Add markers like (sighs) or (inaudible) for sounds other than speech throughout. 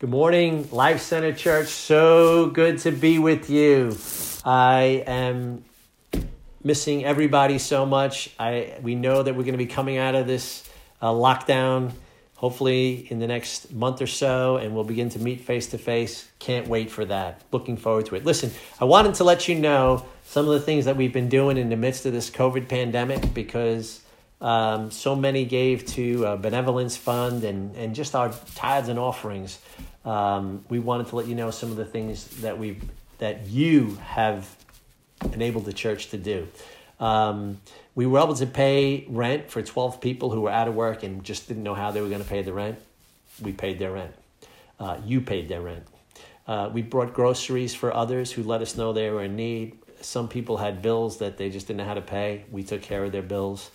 Good morning, Life Center Church. So good to be with you. I am missing everybody so much. I we know that we're going to be coming out of this uh, lockdown hopefully in the next month or so and we'll begin to meet face to face. Can't wait for that. Looking forward to it. Listen, I wanted to let you know some of the things that we've been doing in the midst of this COVID pandemic because um, so many gave to a benevolence fund and, and just our tithes and offerings. Um, we wanted to let you know some of the things that we that you have enabled the church to do. Um, we were able to pay rent for 12 people who were out of work and just didn't know how they were going to pay the rent. We paid their rent. Uh, you paid their rent. Uh, we brought groceries for others who let us know they were in need. Some people had bills that they just didn't know how to pay. We took care of their bills.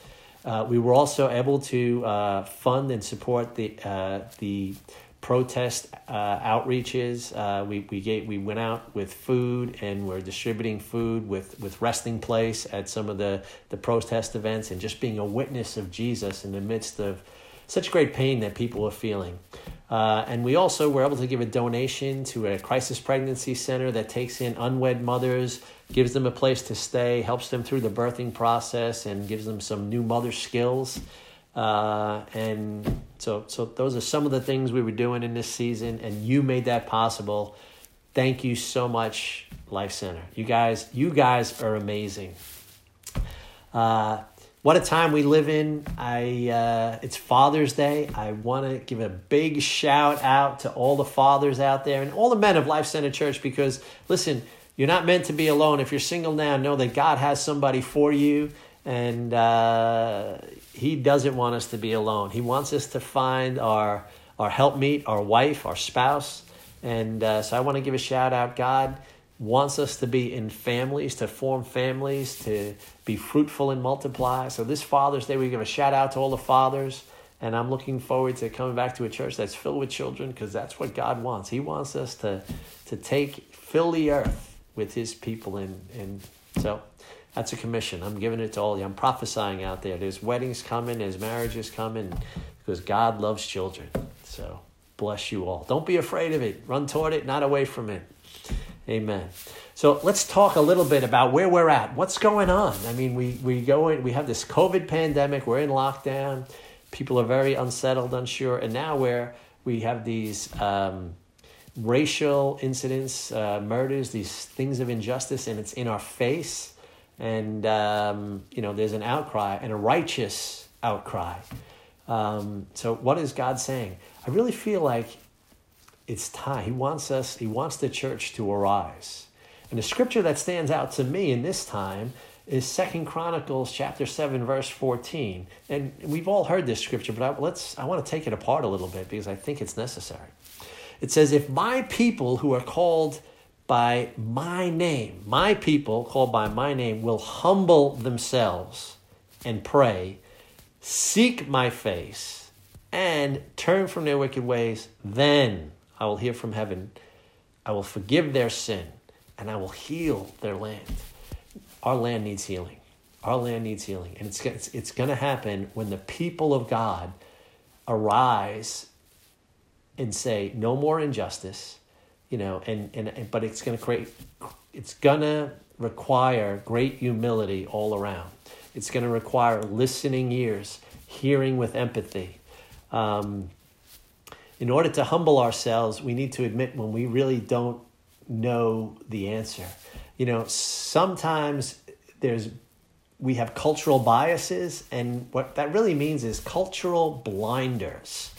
Uh, we were also able to uh, fund and support the uh, the protest uh, outreaches. Uh, we we gave, we went out with food and we're distributing food with, with resting place at some of the the protest events and just being a witness of Jesus in the midst of such great pain that people are feeling. Uh, and we also were able to give a donation to a crisis pregnancy center that takes in unwed mothers, gives them a place to stay, helps them through the birthing process, and gives them some new mother skills. Uh, and so, so those are some of the things we were doing in this season, and you made that possible. Thank you so much, Life Center. You guys, you guys are amazing. Uh, what a time we live in. I uh, it's Father's Day. I want to give a big shout out to all the fathers out there and all the men of Life Center Church because listen, you're not meant to be alone. If you're single now, know that God has somebody for you and uh, he doesn't want us to be alone. He wants us to find our our helpmeet, our wife, our spouse, and uh, so I want to give a shout out. God wants us to be in families, to form families, to be fruitful and multiply. So this Father's Day, we give a shout out to all the fathers. And I'm looking forward to coming back to a church that's filled with children because that's what God wants. He wants us to, to take, fill the earth with His people. And, and so that's a commission. I'm giving it to all you. I'm prophesying out there. There's weddings coming, there's marriages coming because God loves children. So bless you all. Don't be afraid of it. Run toward it, not away from it. Amen. So let's talk a little bit about where we're at. What's going on? I mean, we, we go in, we have this COVID pandemic, we're in lockdown, people are very unsettled, unsure, and now where we have these um, racial incidents, uh, murders, these things of injustice, and it's in our face. And um, you know there's an outcry and a righteous outcry. Um, so what is god saying? I really feel like it's time. He wants us he wants the church to arise. And the scripture that stands out to me in this time is second chronicles chapter 7 verse 14 and we've all heard this scripture but I, let's i want to take it apart a little bit because i think it's necessary it says if my people who are called by my name, my people called by my name will humble themselves and pray, seek my face, and turn from their wicked ways, then I will hear from heaven. I will forgive their sin and I will heal their land. Our land needs healing. Our land needs healing. And it's, it's, it's going to happen when the people of God arise and say, no more injustice you know, and, and, and but it's going to create, it's going to require great humility all around. It's going to require listening ears, hearing with empathy. Um, in order to humble ourselves, we need to admit when we really don't know the answer. You know, sometimes there's we have cultural biases, and what that really means is cultural blinders.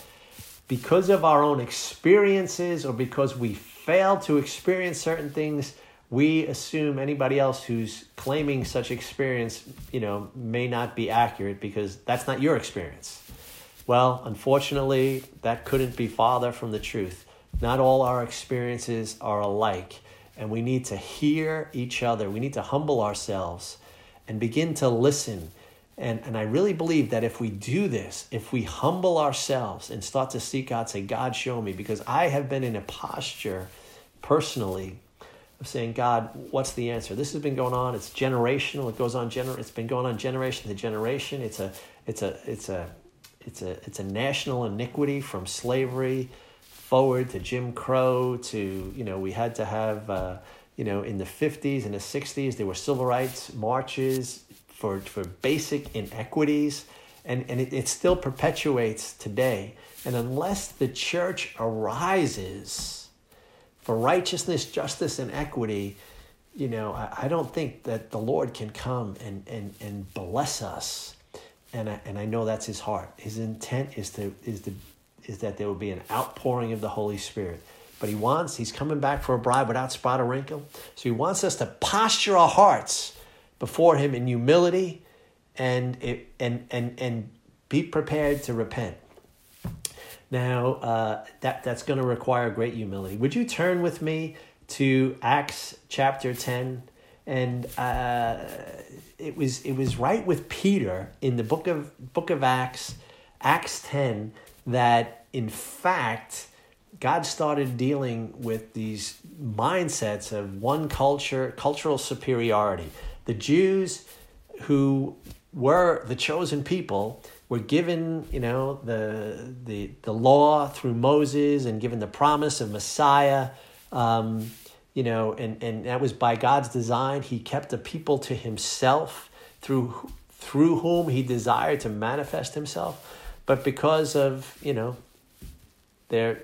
Because of our own experiences or because we fail to experience certain things, we assume anybody else who's claiming such experience, you know, may not be accurate because that's not your experience. Well, unfortunately, that couldn't be farther from the truth. Not all our experiences are alike, and we need to hear each other. We need to humble ourselves and begin to listen. And, and I really believe that if we do this, if we humble ourselves and start to seek God, say, God, show me, because I have been in a posture personally of saying, God, what's the answer? This has been going on. It's generational. It goes on gener- It's been going on generation to generation. It's a, it's a, it's a, it's a, it's a national iniquity from slavery forward to Jim Crow to, you know, we had to have, uh, you know, in the 50s and the 60s, there were civil rights marches for, for basic inequities, and, and it, it still perpetuates today. And unless the church arises for righteousness, justice, and equity, you know, I, I don't think that the Lord can come and, and, and bless us. And I, and I know that's his heart. His intent is to is to is that there will be an outpouring of the Holy Spirit. But he wants, he's coming back for a bride without spot or wrinkle. So he wants us to posture our hearts before him in humility and and and and be prepared to repent. Now, uh, that, that's going to require great humility. Would you turn with me to Acts chapter 10? And uh, it, was, it was right with Peter in the book of, book of Acts, Acts 10, that in fact, God started dealing with these mindsets of one culture, cultural superiority. The Jews who were the chosen people were given, you know, the the the law through Moses and given the promise of Messiah. Um, you know, and, and that was by God's design. He kept the people to himself through through whom he desired to manifest himself. But because of, you know, their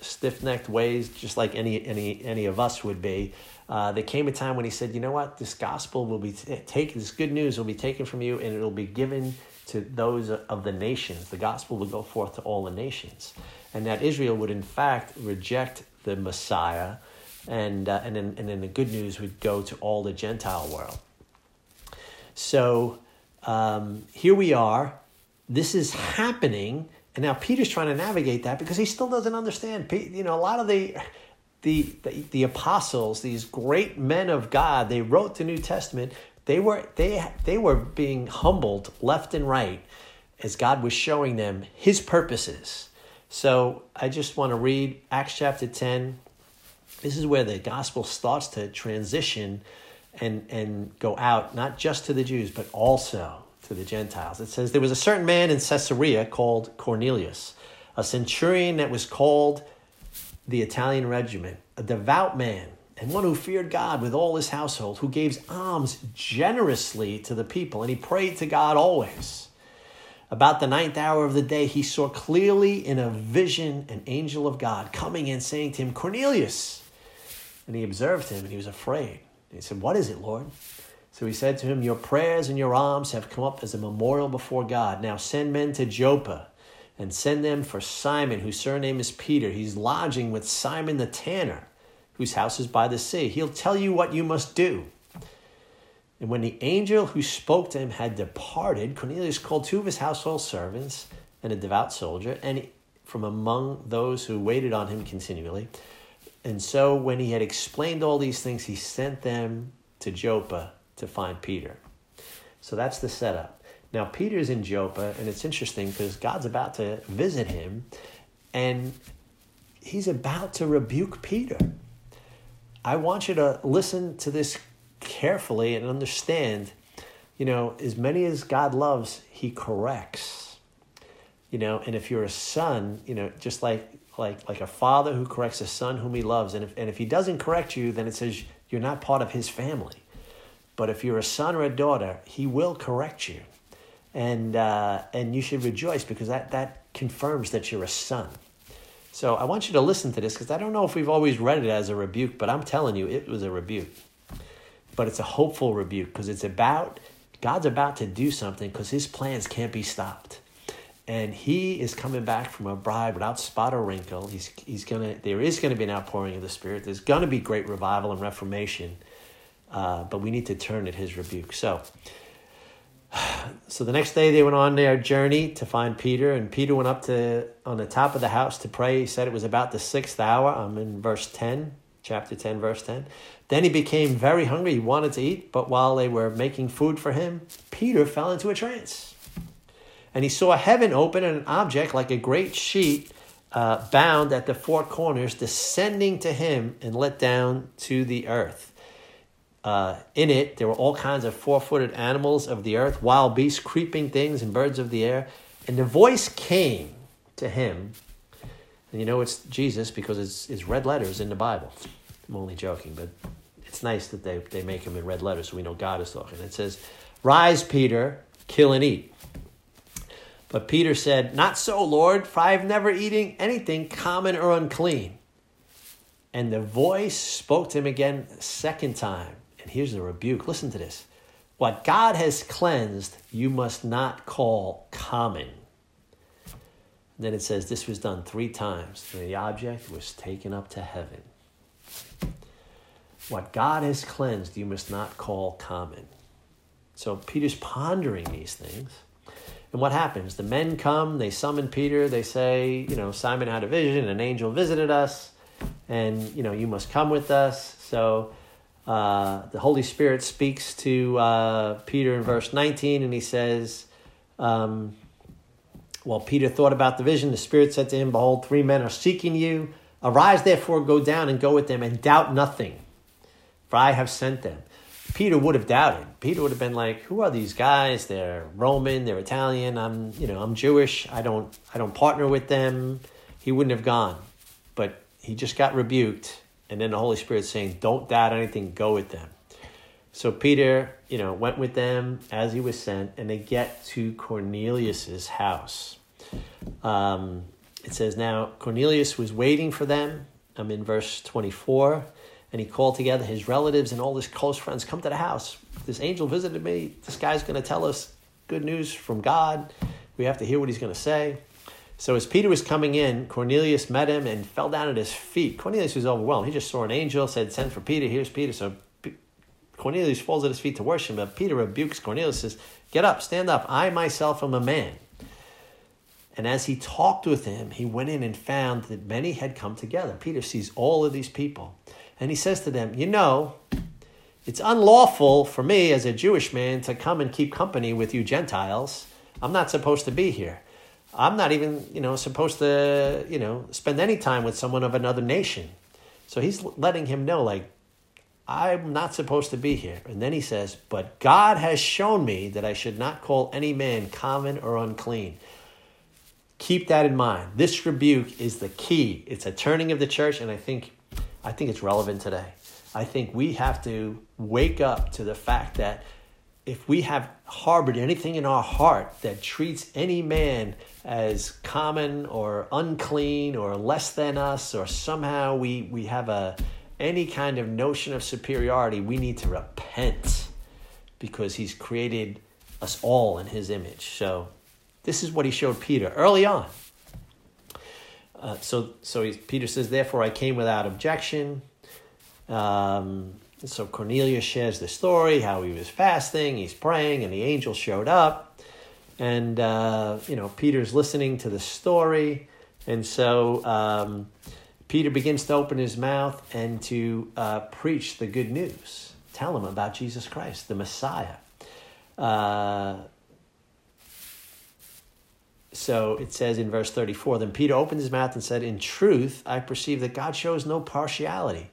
stiff-necked ways, just like any any any of us would be, uh, there came a time when he said, "You know what? This gospel will be taken. This good news will be taken from you, and it will be given to those of the nations. The gospel will go forth to all the nations, and that Israel would in fact reject the Messiah, and uh, and then and then the good news would go to all the Gentile world. So um, here we are. This is happening, and now Peter's trying to navigate that because he still doesn't understand. You know, a lot of the the, the, the apostles, these great men of God, they wrote the New Testament they were they they were being humbled left and right as God was showing them his purposes. So I just want to read Acts chapter 10. This is where the gospel starts to transition and and go out not just to the Jews but also to the Gentiles. It says there was a certain man in Caesarea called Cornelius, a centurion that was called the Italian regiment, a devout man and one who feared God with all his household, who gave alms generously to the people, and he prayed to God always. About the ninth hour of the day, he saw clearly in a vision an angel of God coming and saying to him, Cornelius. And he observed him and he was afraid. He said, What is it, Lord? So he said to him, Your prayers and your alms have come up as a memorial before God. Now send men to Joppa and send them for Simon, whose surname is Peter. He's lodging with Simon the tanner whose house is by the sea. He'll tell you what you must do. And when the angel who spoke to him had departed, Cornelius called two of his household servants and a devout soldier, and from among those who waited on him continually. And so when he had explained all these things, he sent them to Joppa to find Peter. So that's the setup. Now, Peter's in Joppa, and it's interesting because God's about to visit him, and he's about to rebuke Peter. I want you to listen to this carefully and understand, you know, as many as God loves, he corrects. You know, and if you're a son, you know, just like like like a father who corrects a son whom he loves, and if and if he doesn't correct you, then it says you're not part of his family. But if you're a son or a daughter, he will correct you, and uh, and you should rejoice because that that confirms that you're a son. So I want you to listen to this because I don't know if we've always read it as a rebuke, but I'm telling you, it was a rebuke. But it's a hopeful rebuke because it's about God's about to do something because his plans can't be stopped. And he is coming back from a bride without spot or wrinkle. He's, he's gonna, there is to be an outpouring of the Spirit. There's to be great revival and reformation. Uh, but we need to turn at his rebuke. So, (sighs) so the next day they went on their journey to find Peter, and Peter went up to on the top of the house to pray. He said it was about the sixth hour. I'm in verse 10, chapter 10, verse 10. Then he became very hungry. He wanted to eat, but while they were making food for him, Peter fell into a trance. And he saw heaven open and an object like a great sheet uh, bound at the four corners descending to him and let down to the earth. Uh, in it, there were all kinds of four footed animals of the earth, wild beasts, creeping things, and birds of the air. And the voice came to him And you know it's Jesus because it's, it's red letters in the Bible. I'm only joking, but it's nice that they, they make them in red letters so we know God is talking. It says, Rise, Peter, kill and eat. But Peter said, Not so, Lord, for I have never eaten anything common or unclean. And the voice spoke to him again second time. And here's the rebuke. Listen to this. What God has cleansed, you must not call common. Then it says this was done three times, the object was taken up to heaven. What God has cleansed, you must not call common. So Peter's pondering these things. And what happens? The men come, they summon Peter, they say, you know, Simon had a vision, an angel visited us, and, you know, you must come with us. So uh, the Holy Spirit speaks to uh, Peter in verse 19, and he says, um, While Peter thought about the vision, the Spirit said to him, Behold, three men are seeking you. Arise, therefore, go down and go with them, and doubt nothing, for I have sent them. Peter would have doubted. Peter would have been like, "Who are these guys? They're Roman, they're Italian. I'm, you know, I'm Jewish. I don't, I don't partner with them." He wouldn't have gone, but he just got rebuked, and then the Holy Spirit saying, "Don't doubt anything. Go with them." So Peter, you know, went with them as he was sent, and they get to Cornelius's house. Um, it says now Cornelius was waiting for them. I'm in verse 24 and he called together his relatives and all his close friends come to the house this angel visited me this guy's going to tell us good news from god we have to hear what he's going to say so as peter was coming in cornelius met him and fell down at his feet cornelius was overwhelmed he just saw an angel said send for peter here's peter so cornelius falls at his feet to worship but peter rebukes cornelius says get up stand up i myself am a man and as he talked with him, he went in and found that many had come together. Peter sees all of these people. And he says to them, You know, it's unlawful for me as a Jewish man to come and keep company with you Gentiles. I'm not supposed to be here. I'm not even, you know, supposed to, you know, spend any time with someone of another nation. So he's letting him know, like, I'm not supposed to be here. And then he says, But God has shown me that I should not call any man common or unclean. Keep that in mind. This rebuke is the key. It's a turning of the church, and I think I think it's relevant today. I think we have to wake up to the fact that if we have harbored anything in our heart that treats any man as common or unclean or less than us, or somehow we, we have a any kind of notion of superiority, we need to repent because he's created us all in his image. So this is what he showed Peter early on. Uh, so so Peter says, therefore I came without objection. Um, so Cornelius shares the story how he was fasting, he's praying, and the angel showed up, and uh, you know Peter's listening to the story, and so um, Peter begins to open his mouth and to uh, preach the good news, tell him about Jesus Christ, the Messiah. Uh, so it says in verse 34 Then Peter opened his mouth and said, In truth, I perceive that God shows no partiality.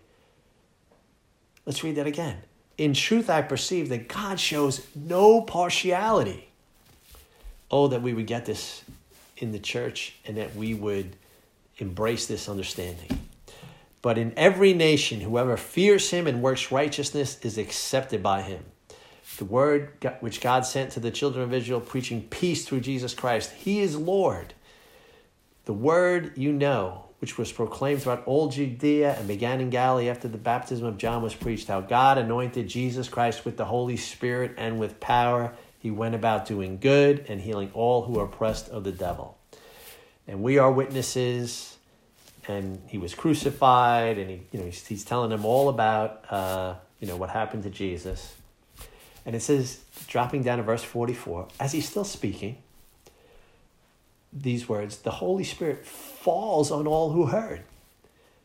Let's read that again. In truth, I perceive that God shows no partiality. Oh, that we would get this in the church and that we would embrace this understanding. But in every nation, whoever fears him and works righteousness is accepted by him the word which God sent to the children of Israel, preaching peace through Jesus Christ. He is Lord. The word you know, which was proclaimed throughout all Judea and began in Galilee after the baptism of John was preached, how God anointed Jesus Christ with the Holy Spirit and with power. He went about doing good and healing all who are oppressed of the devil. And we are witnesses. And he was crucified, and he, you know, he's, he's telling them all about, uh, you know, what happened to Jesus. And it says, dropping down to verse 44, as he's still speaking, these words, the Holy Spirit falls on all who heard.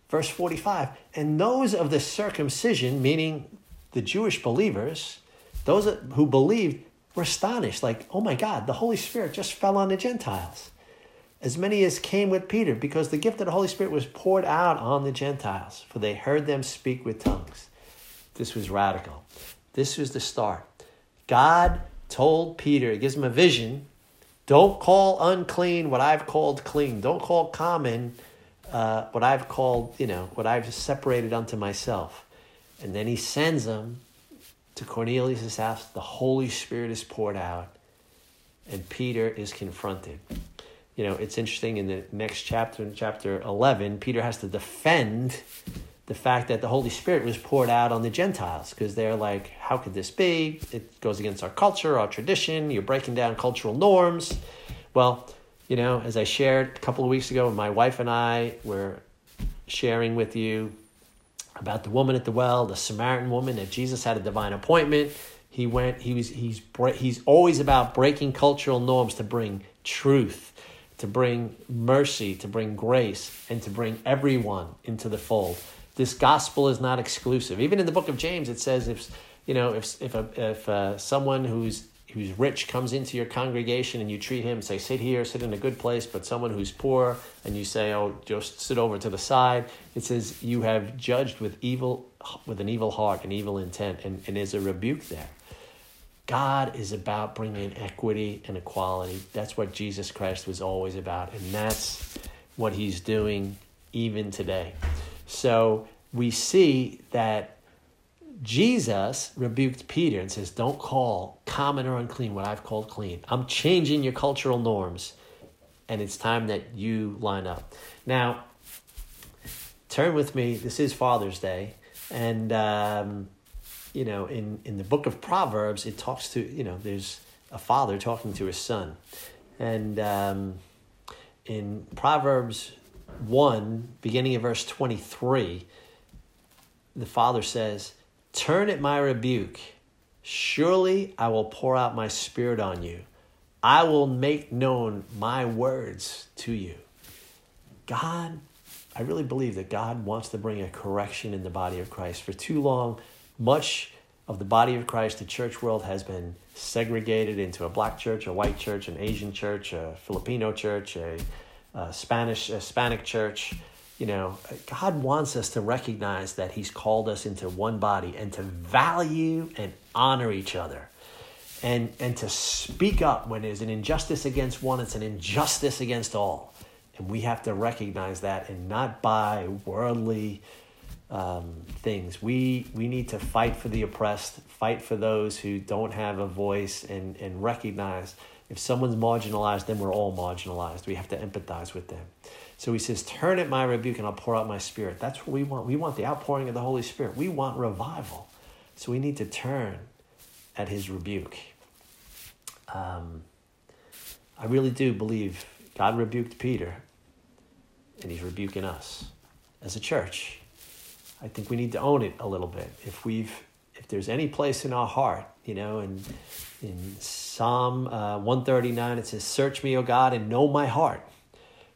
Verse 45, and those of the circumcision, meaning the Jewish believers, those who believed, were astonished, like, oh my God, the Holy Spirit just fell on the Gentiles. As many as came with Peter, because the gift of the Holy Spirit was poured out on the Gentiles, for they heard them speak with tongues. This was radical. This was the start. God told Peter, he gives him a vision. Don't call unclean what I've called clean. Don't call common uh, what I've called, you know, what I've separated unto myself. And then he sends them to Cornelius' house. The Holy Spirit is poured out, and Peter is confronted. You know, it's interesting in the next chapter, in chapter 11, Peter has to defend the fact that the Holy Spirit was poured out on the Gentiles because they're like, how could this be? It goes against our culture, our tradition. You're breaking down cultural norms. Well, you know, as I shared a couple of weeks ago, my wife and I were sharing with you about the woman at the well, the Samaritan woman, that Jesus had a divine appointment. He went. He was. He's. He's always about breaking cultural norms to bring truth, to bring mercy, to bring grace, and to bring everyone into the fold. This gospel is not exclusive. Even in the book of James, it says if you know if if a, if uh, someone who's who's rich comes into your congregation and you treat him, say, sit here, sit in a good place, but someone who's poor and you say, oh, just sit over to the side, it says you have judged with evil, with an evil heart, an evil intent, and, and there's a rebuke there. God is about bringing equity and equality. That's what Jesus Christ was always about, and that's what he's doing even today. So we see that Jesus rebuked Peter and says, Don't call common or unclean what I've called clean. I'm changing your cultural norms, and it's time that you line up. Now, turn with me. This is Father's Day, and, um, you know, in, in the book of Proverbs, it talks to, you know, there's a father talking to his son. And um, in Proverbs 1, beginning of verse 23, the father says, Turn at my rebuke. Surely I will pour out my spirit on you. I will make known my words to you. God, I really believe that God wants to bring a correction in the body of Christ. For too long, much of the body of Christ, the church world, has been segregated into a black church, a white church, an Asian church, a Filipino church, a, a Spanish, a Hispanic church you know, God wants us to recognize that He's called us into one body and to value and honor each other. And, and to speak up when there's an injustice against one, it's an injustice against all. And we have to recognize that and not buy worldly um, things. We, we need to fight for the oppressed, fight for those who don't have a voice, and, and recognize if someone's marginalized, then we're all marginalized. We have to empathize with them. So he says, Turn at my rebuke and I'll pour out my spirit. That's what we want. We want the outpouring of the Holy Spirit. We want revival. So we need to turn at his rebuke. Um, I really do believe God rebuked Peter and he's rebuking us as a church. I think we need to own it a little bit. If we've there's any place in our heart, you know, and in Psalm uh, 139 it says, Search me, O God, and know my heart.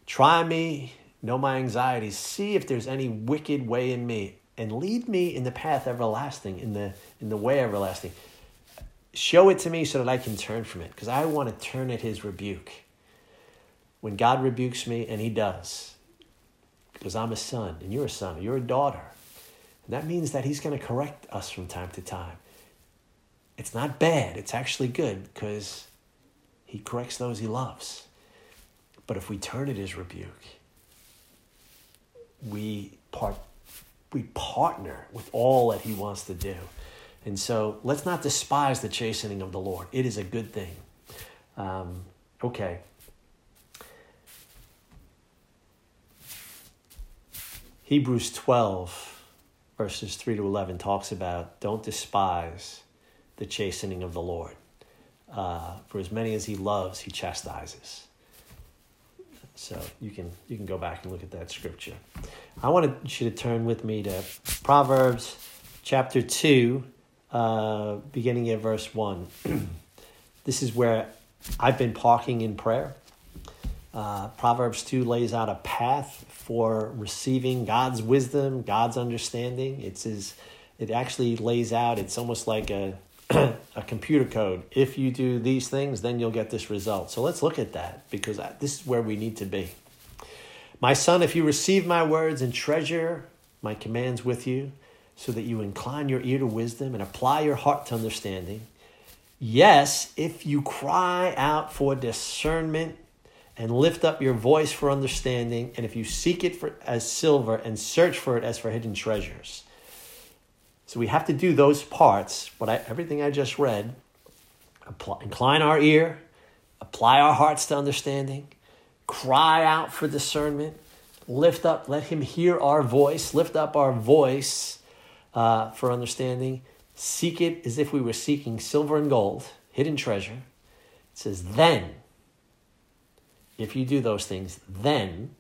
Try me, know my anxieties, see if there's any wicked way in me, and lead me in the path everlasting, in the in the way everlasting. Show it to me so that I can turn from it, because I want to turn at his rebuke. When God rebukes me, and he does, because I'm a son, and you're a son, you're a daughter. That means that he's going to correct us from time to time. It's not bad, it's actually good, because he corrects those he loves. But if we turn at his rebuke, we part we partner with all that he wants to do. And so let's not despise the chastening of the Lord. It is a good thing. Um, okay. Hebrews 12, verses 3 to 11, talks about don't despise the chastening of the Lord. Uh, for as many as he loves, he chastises. So you can you can go back and look at that scripture. I want you to turn with me to Proverbs chapter two, uh, beginning at verse one. (clears throat) this is where I've been parking in prayer. Uh, Proverbs 2 lays out a path for receiving God's wisdom, God's understanding. It's his, it actually lays out, it's almost like a (clears throat) a computer code. If you do these things, then you'll get this result. So let's look at that because this is where we need to be. My son, if you receive my words and treasure my commands with you, so that you incline your ear to wisdom and apply your heart to understanding, yes, if you cry out for discernment and lift up your voice for understanding, and if you seek it for, as silver and search for it as for hidden treasures. So we have to do those parts, but I, everything I just read, apply, incline our ear, apply our hearts to understanding, cry out for discernment, lift up, let him hear our voice, lift up our voice uh, for understanding, seek it as if we were seeking silver and gold, hidden treasure. It says, then if you do those things, then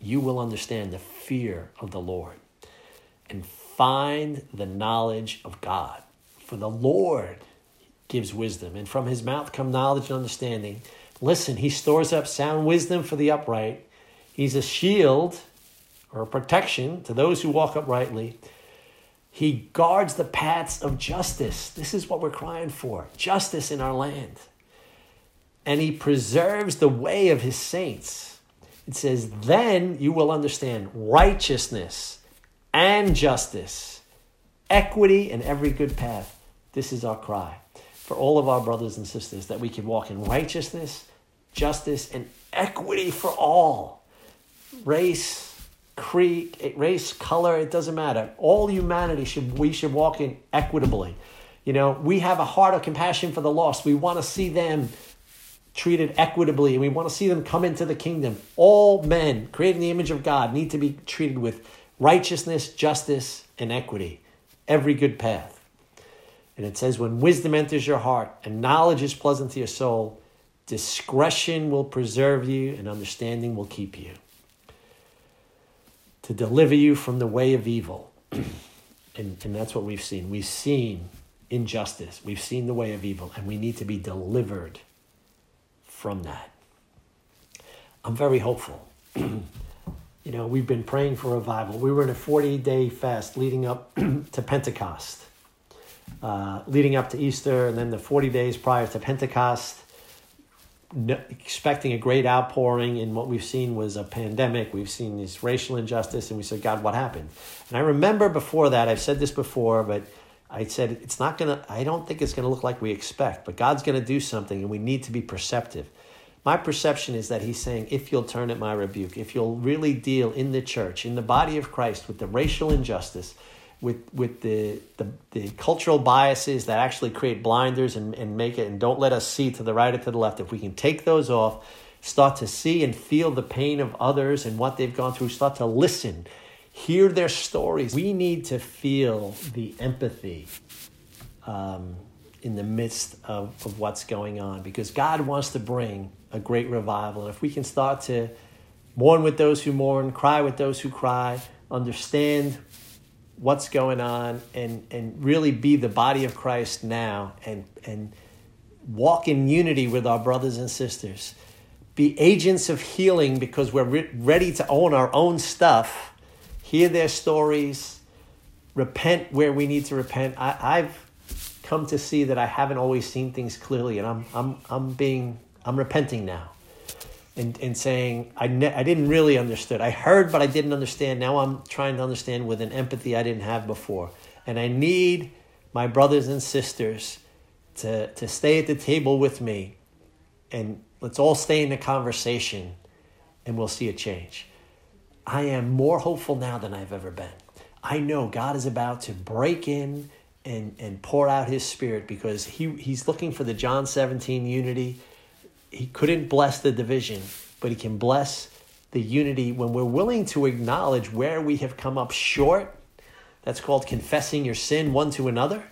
you will understand the fear of the Lord and find the knowledge of God. For the Lord gives wisdom, and from his mouth come knowledge and understanding. Listen, he stores up sound wisdom for the upright. He's a shield or a protection to those who walk uprightly. He guards the paths of justice. This is what we're crying for justice in our land and he preserves the way of his saints. It says, then you will understand righteousness and justice, equity, and every good path. This is our cry for all of our brothers and sisters that we can walk in righteousness, justice, and equity for all. Race, creed, race, color, it doesn't matter. All humanity should we should walk in equitably. You know, we have a heart of compassion for the lost. We want to see them treated equitably and we want to see them come into the kingdom. All men created in the image of God need to be treated with righteousness, justice, and equity. Every good path. And it says, when wisdom enters your heart and knowledge is pleasant to your soul, discretion will preserve you and understanding will keep you. To deliver you from the way of evil. (clears throat) and, and that's what we've seen. We've seen injustice, we've seen the way of evil, and we need to be delivered from that. I'm very hopeful. (clears throat) you know, we've been praying for revival. We were in a 40 day fast leading up (clears throat) to Pentecost, uh, leading up to Easter, and then the 40 days prior to Pentecost, no, expecting a great outpouring. And what we've seen was a pandemic. We've seen this racial injustice, and we said, God, what happened? And I remember before that, I've said this before, but I said, it's not going to, I don't think it's going to look like we expect, but God's going to do something and we need to be perceptive. My perception is that He's saying, if you'll turn at my rebuke, if you'll really deal in the church, in the body of Christ, with the racial injustice, with, with the, the, the cultural biases that actually create blinders and, and make it, and don't let us see to the right or to the left, if we can take those off, start to see and feel the pain of others and what they've gone through, start to listen hear their stories. We need to feel the empathy um, in the midst of, of what's going on because God wants to bring a great revival. And if we can start to mourn with those who mourn, cry with those who cry, understand what's going on, and, and really be the body of Christ now and, and walk in unity with our brothers and sisters. Be agents of healing because we're re- ready to own our own stuff hear their stories, repent where we need to repent. I, I've come to see that I haven't always seen things clearly, and I'm I'm I'm being I'm repenting now, and and saying I ne- I didn't really understood. I heard, but I didn't understand. Now I'm trying to understand with an empathy I didn't have before, and I need my brothers and sisters to to stay at the table with me, and let's all stay in the conversation, and we'll see a change. I am more hopeful now than I've ever been. I know God is about to break in and, and pour out his spirit because he, he's looking for the John 17 unity. He couldn't bless the division, but he can bless the unity when we're willing to acknowledge where we have come up short. That's called confessing your sin one to another.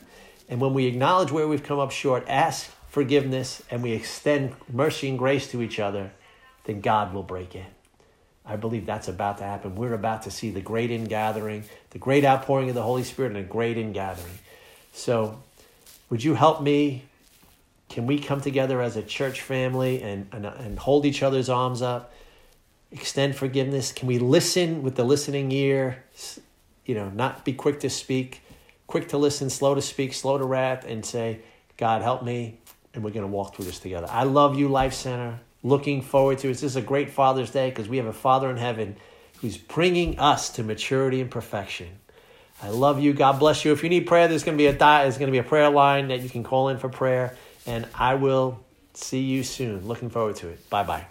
And when we acknowledge where we've come up short, ask forgiveness, and we extend mercy and grace to each other, then God will break in. I believe that's about to happen. We're about to see the great ingathering, the great outpouring of the Holy Spirit, and a great ingathering. So, would you help me? Can we come together as a church family and, and, and hold each other's arms up? Extend forgiveness? Can we listen with the listening ear? You know, not be quick to speak, quick to listen, slow to speak, slow to wrath, and say, God, help me. And we're going to walk through this together. I love you, Life Center looking forward to. It. This is a great Father's Day because we have a Father in heaven who's bringing us to maturity and perfection. I love you. God bless you. If you need prayer, there's going to be a there's going to be a prayer line that you can call in for prayer, and I will see you soon. Looking forward to it. Bye bye.